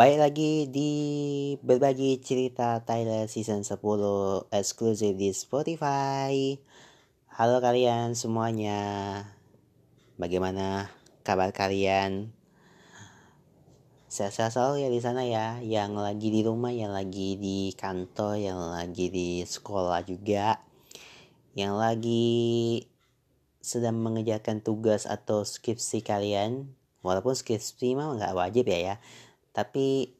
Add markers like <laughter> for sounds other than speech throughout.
Baik lagi di berbagi cerita Tyler season 10 eksklusif di Spotify. Halo kalian semuanya. Bagaimana kabar kalian? Sehat-sehat selalu ya di sana ya. Yang lagi di rumah, yang lagi di kantor, yang lagi di sekolah juga. Yang lagi sedang mengerjakan tugas atau skripsi kalian. Walaupun skripsi mah nggak wajib ya ya tapi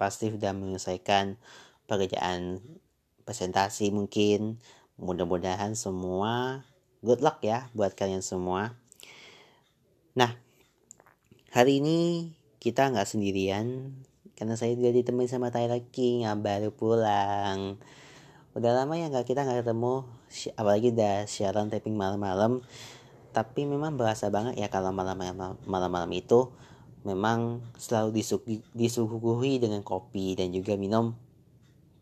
pasti sudah menyelesaikan pekerjaan presentasi mungkin. Mudah-mudahan semua good luck ya buat kalian semua. Nah hari ini kita nggak sendirian karena saya juga ditemani sama Tyler King yang baru pulang. Udah lama ya nggak kita nggak ketemu. Apalagi udah siaran taping malam-malam tapi memang berasa banget ya kalau malam-malam itu memang selalu disuguhi dengan kopi dan juga minum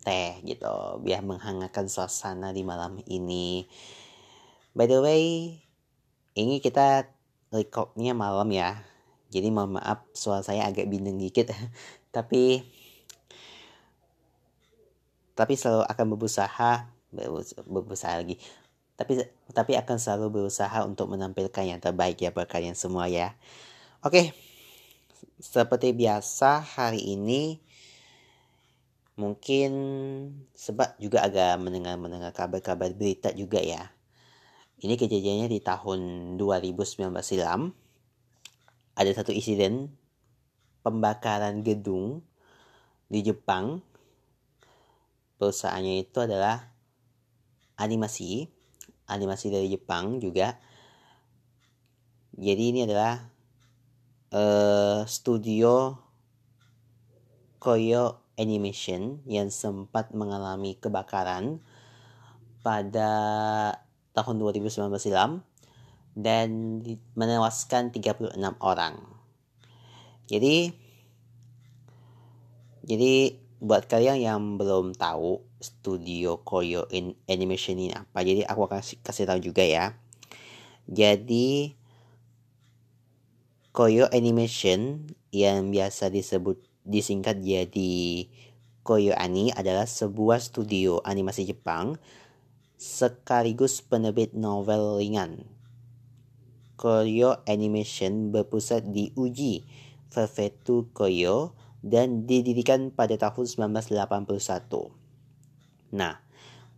teh gitu biar menghangatkan suasana di malam ini. By the way ini kita recordnya malam ya. Jadi mohon maaf suara saya agak bindeng dikit. <laughs> Tapi tapi selalu akan berusaha berusaha lagi tapi tapi akan selalu berusaha untuk menampilkan yang terbaik ya buat kalian semua ya. Oke. Seperti biasa hari ini mungkin sebab juga agak mendengar-mendengar kabar-kabar berita juga ya. Ini kejadiannya di tahun 2019 silam. Ada satu insiden pembakaran gedung di Jepang. Perusahaannya itu adalah animasi animasi dari Jepang juga. Jadi ini adalah uh, studio Koyo Animation yang sempat mengalami kebakaran pada tahun 2019 silam dan menewaskan 36 orang. Jadi jadi buat kalian yang belum tahu studio Koyo in Animation ini apa jadi aku kasih, kasih tahu juga ya jadi Koyo Animation yang biasa disebut disingkat jadi Koyo Ani adalah sebuah studio animasi Jepang sekaligus penerbit novel ringan. Koyo Animation berpusat di Uji Prefecture Koyo dan didirikan pada tahun 1981. Nah,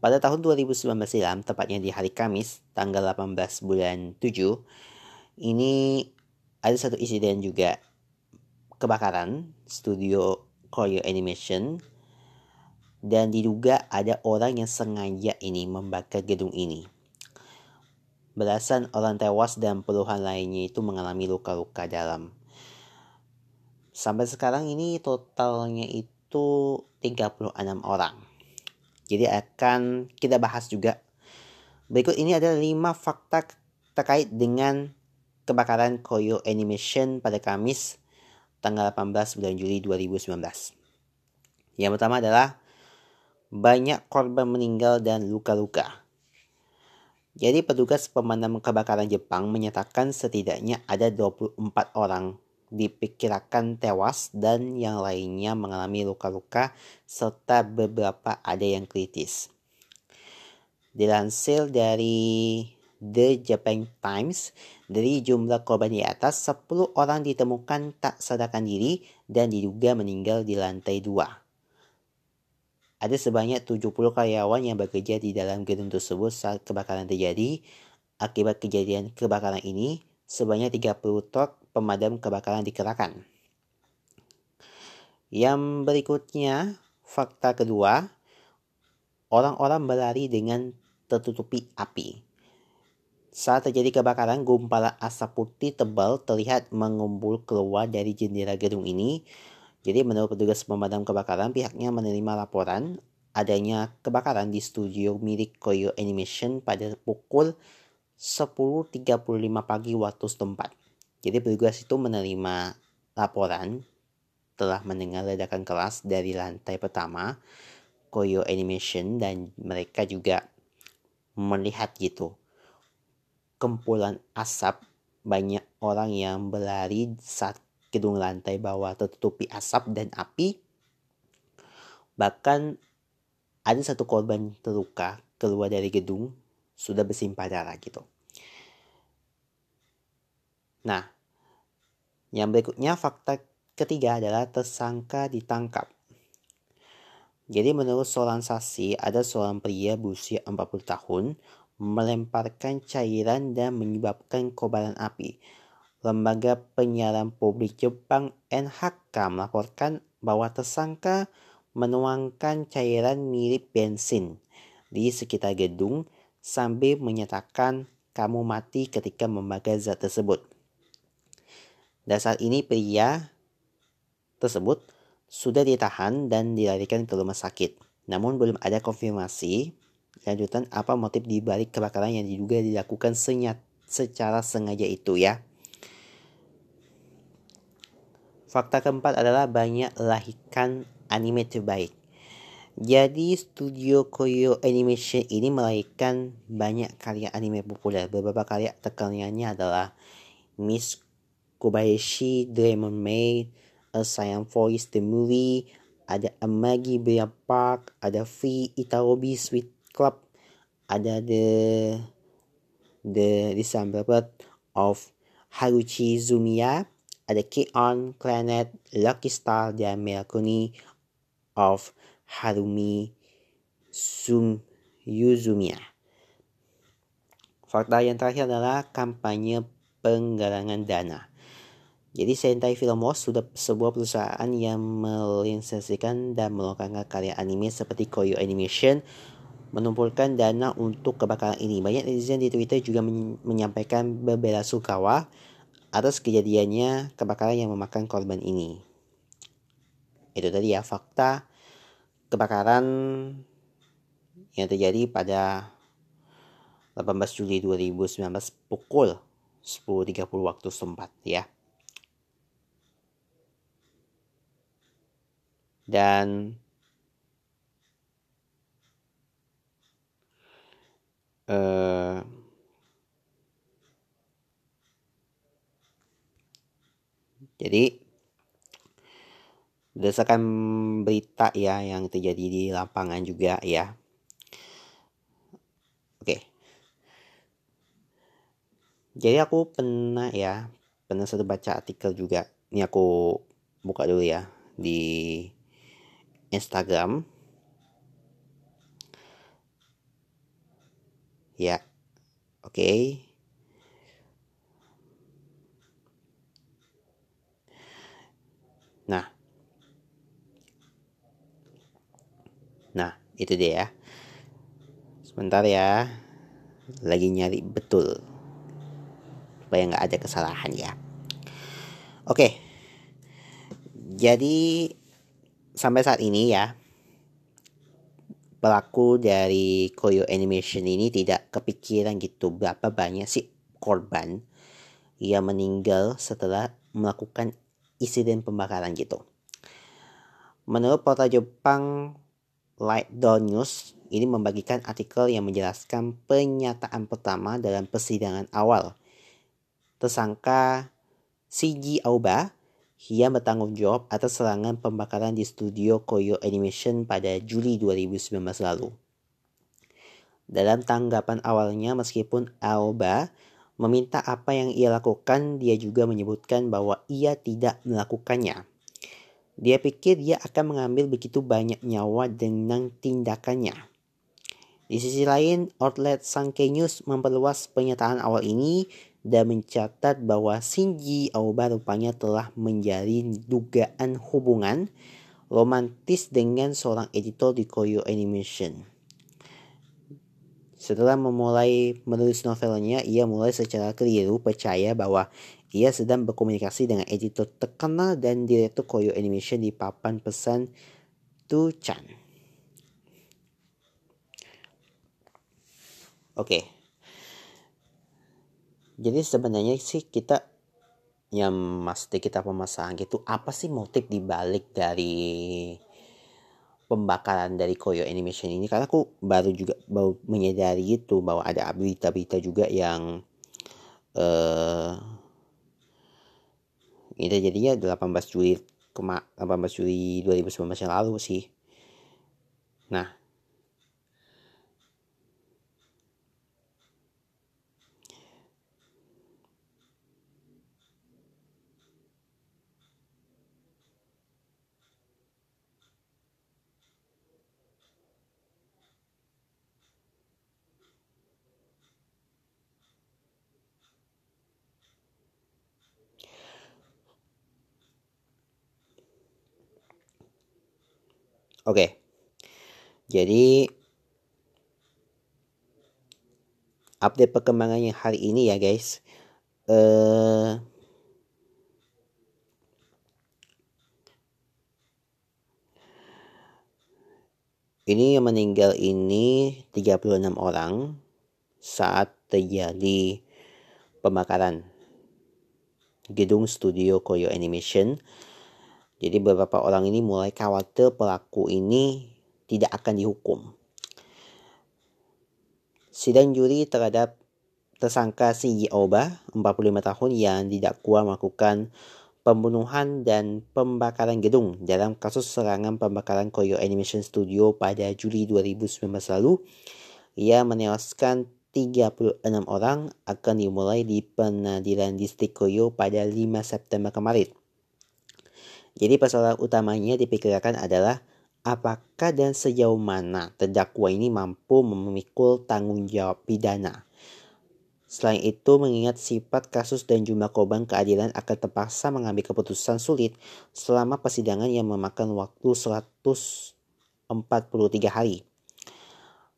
pada tahun 2019 silam, tepatnya di hari Kamis, tanggal 18 bulan 7, ini ada satu insiden juga kebakaran studio Korea Animation dan diduga ada orang yang sengaja ini membakar gedung ini. Belasan orang tewas dan puluhan lainnya itu mengalami luka-luka dalam Sampai sekarang ini totalnya itu 36 orang. Jadi akan kita bahas juga. Berikut ini adalah 5 fakta terkait dengan kebakaran Koyo Animation pada Kamis tanggal 18 bulan Juli 2019. Yang pertama adalah banyak korban meninggal dan luka-luka. Jadi petugas pemadam kebakaran Jepang menyatakan setidaknya ada 24 orang diperkirakan tewas dan yang lainnya mengalami luka-luka serta beberapa ada yang kritis. Dilansir dari The Japan Times, dari jumlah korban di atas, 10 orang ditemukan tak sadarkan diri dan diduga meninggal di lantai 2. Ada sebanyak 70 karyawan yang bekerja di dalam gedung tersebut saat kebakaran terjadi. Akibat kejadian kebakaran ini, sebanyak 30 truk pemadam kebakaran dikerahkan. Yang berikutnya, fakta kedua, orang-orang berlari dengan tertutupi api. Saat terjadi kebakaran, gumpalan asap putih tebal terlihat mengumpul keluar dari jendela gedung ini. Jadi menurut petugas pemadam kebakaran, pihaknya menerima laporan adanya kebakaran di studio milik Koyo Animation pada pukul 10.35 pagi waktu setempat. Jadi petugas itu menerima laporan telah mendengar ledakan keras dari lantai pertama Koyo Animation dan mereka juga melihat gitu kumpulan asap banyak orang yang berlari saat gedung lantai bawah tertutupi asap dan api. Bahkan ada satu korban terluka keluar dari gedung sudah bersimpah darah gitu. Nah, yang berikutnya fakta ketiga adalah tersangka ditangkap. Jadi menurut seorang saksi, ada seorang pria berusia 40 tahun melemparkan cairan dan menyebabkan kobaran api. Lembaga Penyiaran Publik Jepang NHK melaporkan bahwa tersangka menuangkan cairan mirip bensin di sekitar gedung sambil menyatakan kamu mati ketika memakai zat tersebut. Dan saat ini pria tersebut sudah ditahan dan dilarikan ke rumah sakit. Namun belum ada konfirmasi lanjutan apa motif di balik kebakaran yang diduga dilakukan senyat secara sengaja itu ya. Fakta keempat adalah banyak lahirkan anime terbaik. Jadi studio Koyo Animation ini melahirkan banyak karya anime populer. Beberapa karya terkenalnya adalah Miss Kobayashi Dragon Maid, A Science Voice the Movie, ada Amagi Bria Park, ada Free Itarobi Sweet Club, ada The The Dismemberment of Haruchi Zumiya, ada K-On Planet, Lucky Star, dan Melakuni of Harumi Sum Yuzumiya. Fakta yang terakhir adalah kampanye penggalangan dana. Jadi Sentai Filmworks sudah sebuah perusahaan yang melisensikan dan melokangkan karya anime seperti Koyo Animation mengumpulkan dana untuk kebakaran ini. Banyak netizen di Twitter juga menyampaikan berbela sukawa atas kejadiannya kebakaran yang memakan korban ini. Itu tadi ya fakta kebakaran yang terjadi pada 18 Juli 2019 pukul 10.30 waktu setempat ya. Dan uh, jadi berdasarkan berita ya yang terjadi di lapangan juga ya. Oke. Jadi aku pernah ya pernah satu baca artikel juga. Ini aku buka dulu ya di Instagram. Ya oke. Okay. nah. Nah itu dia ya. Sebentar ya. Lagi nyari betul. Supaya nggak ada kesalahan ya. Oke. Jadi sampai saat ini ya pelaku dari Koyo Animation ini tidak kepikiran gitu berapa banyak sih korban yang meninggal setelah melakukan insiden pembakaran gitu. Menurut portal Jepang Light Dawn News ini membagikan artikel yang menjelaskan pernyataan pertama dalam persidangan awal. Tersangka Shiji Aoba ia bertanggung jawab atas serangan pembakaran di studio Koyo Animation pada Juli 2019 lalu. Dalam tanggapan awalnya meskipun Aoba meminta apa yang ia lakukan, dia juga menyebutkan bahwa ia tidak melakukannya. Dia pikir dia akan mengambil begitu banyak nyawa dengan tindakannya. Di sisi lain, outlet Sankei News memperluas pernyataan awal ini dan mencatat bahwa Shinji Aoba rupanya telah menjalin dugaan hubungan romantis dengan seorang editor di Koyo Animation. Setelah memulai menulis novelnya, ia mulai secara keliru percaya bahwa ia sedang berkomunikasi dengan editor terkenal dan direktur Koyo Animation di papan pesan Tu-chan. Oke, okay jadi sebenarnya sih kita yang mesti kita pemasangan gitu apa sih motif dibalik dari pembakaran dari Koyo Animation ini karena aku baru juga baru menyadari itu bahwa ada berita-berita juga yang uh, Ini terjadinya 18 Juli 18 Juli 2019 yang lalu sih. Nah, Oke. Jadi update perkembangannya hari ini ya guys. Uh, ini yang meninggal ini 36 orang saat terjadi pembakaran gedung studio Koyo Animation jadi beberapa orang ini mulai khawatir pelaku ini tidak akan dihukum. Sidang juri terhadap tersangka Sigi Oba, 45 tahun yang didakwa melakukan pembunuhan dan pembakaran gedung dalam kasus serangan pembakaran Koyo Animation Studio pada Juli 2019 lalu. Ia menewaskan 36 orang akan dimulai di pengadilan distrik Koyo pada 5 September kemarin. Jadi persoalan utamanya dipikirkan adalah apakah dan sejauh mana terdakwa ini mampu memikul tanggung jawab pidana. Selain itu, mengingat sifat kasus dan jumlah korban keadilan akan terpaksa mengambil keputusan sulit selama persidangan yang memakan waktu 143 hari.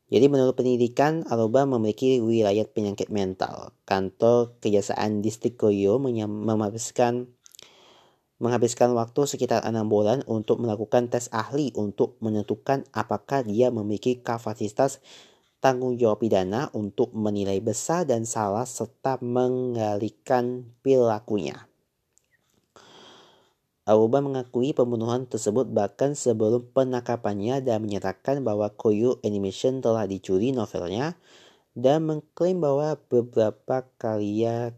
Jadi menurut pendidikan, Aroba memiliki wilayah penyakit mental. Kantor Kejaksaan Distrik Koyo menghabiskan menghabiskan waktu sekitar enam bulan untuk melakukan tes ahli untuk menentukan apakah dia memiliki kapasitas tanggung jawab pidana untuk menilai besar dan salah serta mengalihkan perilakunya. Aruba mengakui pembunuhan tersebut bahkan sebelum penangkapannya dan menyatakan bahwa Koyo Animation telah dicuri novelnya dan mengklaim bahwa beberapa karya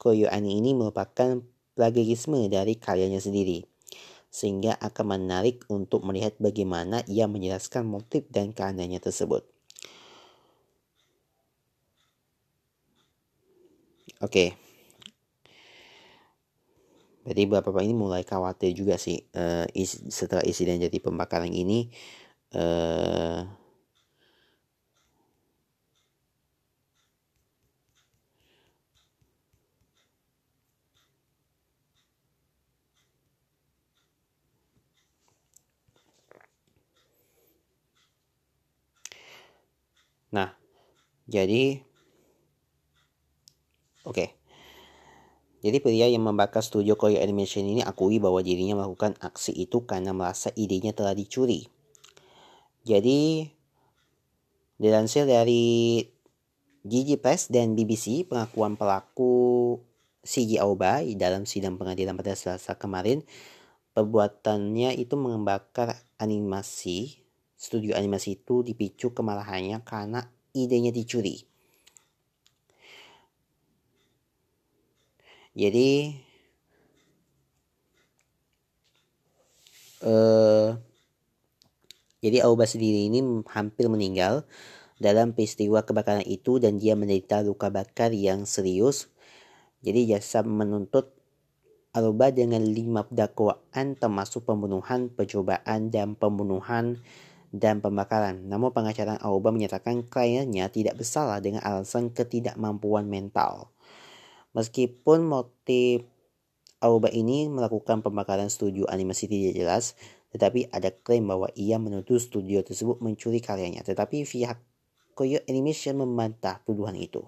Koyo Ani ini merupakan plagiarisme dari karyanya sendiri, sehingga akan menarik untuk melihat bagaimana ia menjelaskan motif dan keanehannya tersebut. Oke. Okay. Jadi bapak-bapak ini mulai khawatir juga sih uh, is, setelah insiden jadi pembakaran ini uh, Nah, jadi oke. Okay. Jadi pria yang membakar studio Korea Animation ini akui bahwa dirinya melakukan aksi itu karena merasa idenya telah dicuri. Jadi dilansir dari Gigi Press dan BBC, pengakuan pelaku CG Aoba dalam sidang pengadilan pada Selasa kemarin, perbuatannya itu membakar animasi studio animasi itu dipicu kemarahannya karena idenya dicuri. Jadi eh jadi Auba sendiri ini hampir meninggal dalam peristiwa kebakaran itu dan dia menderita luka bakar yang serius. Jadi jasa menuntut Aruba dengan lima dakwaan termasuk pembunuhan, percobaan, dan pembunuhan dan pembakaran. Namun pengacara Auba menyatakan kliennya tidak bersalah dengan alasan ketidakmampuan mental. Meskipun motif Auba ini melakukan pembakaran studio animasi tidak jelas, tetapi ada klaim bahwa ia menuduh studio tersebut mencuri karyanya. Tetapi pihak Koyo Animation membantah tuduhan itu.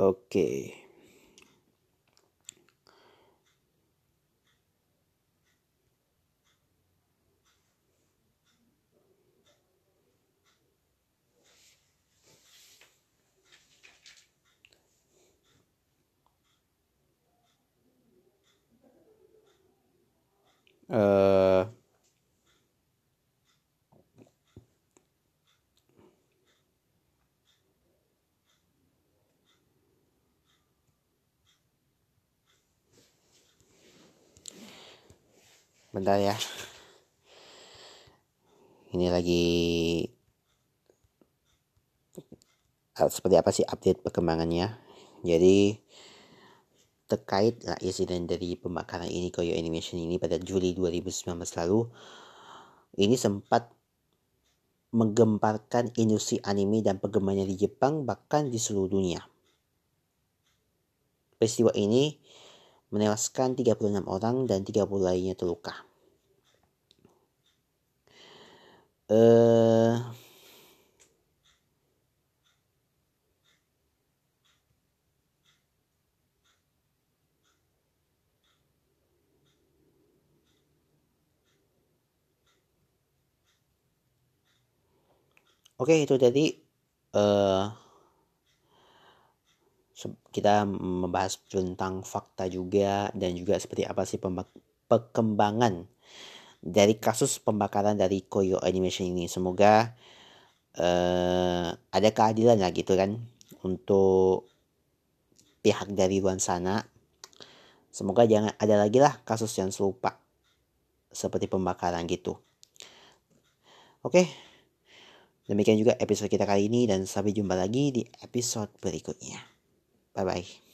okay uh bentar ya ini lagi seperti apa sih update perkembangannya jadi terkait lah insiden dari pembakaran ini Koyo Animation ini pada Juli 2019 lalu ini sempat menggemparkan industri anime dan penggemarnya di Jepang bahkan di seluruh dunia. Peristiwa ini menewaskan 36 orang dan 30 lainnya terluka. Eh Oke, itu tadi uh, kita membahas tentang fakta juga dan juga seperti apa sih perkembangan dari kasus pembakaran dari Koyo Animation ini. Semoga uh, ada keadilan lah gitu kan untuk pihak dari luar sana. Semoga jangan ada lagi lah kasus yang serupa seperti pembakaran gitu. Oke. Demikian juga episode kita kali ini dan sampai jumpa lagi di episode berikutnya. Bye bye.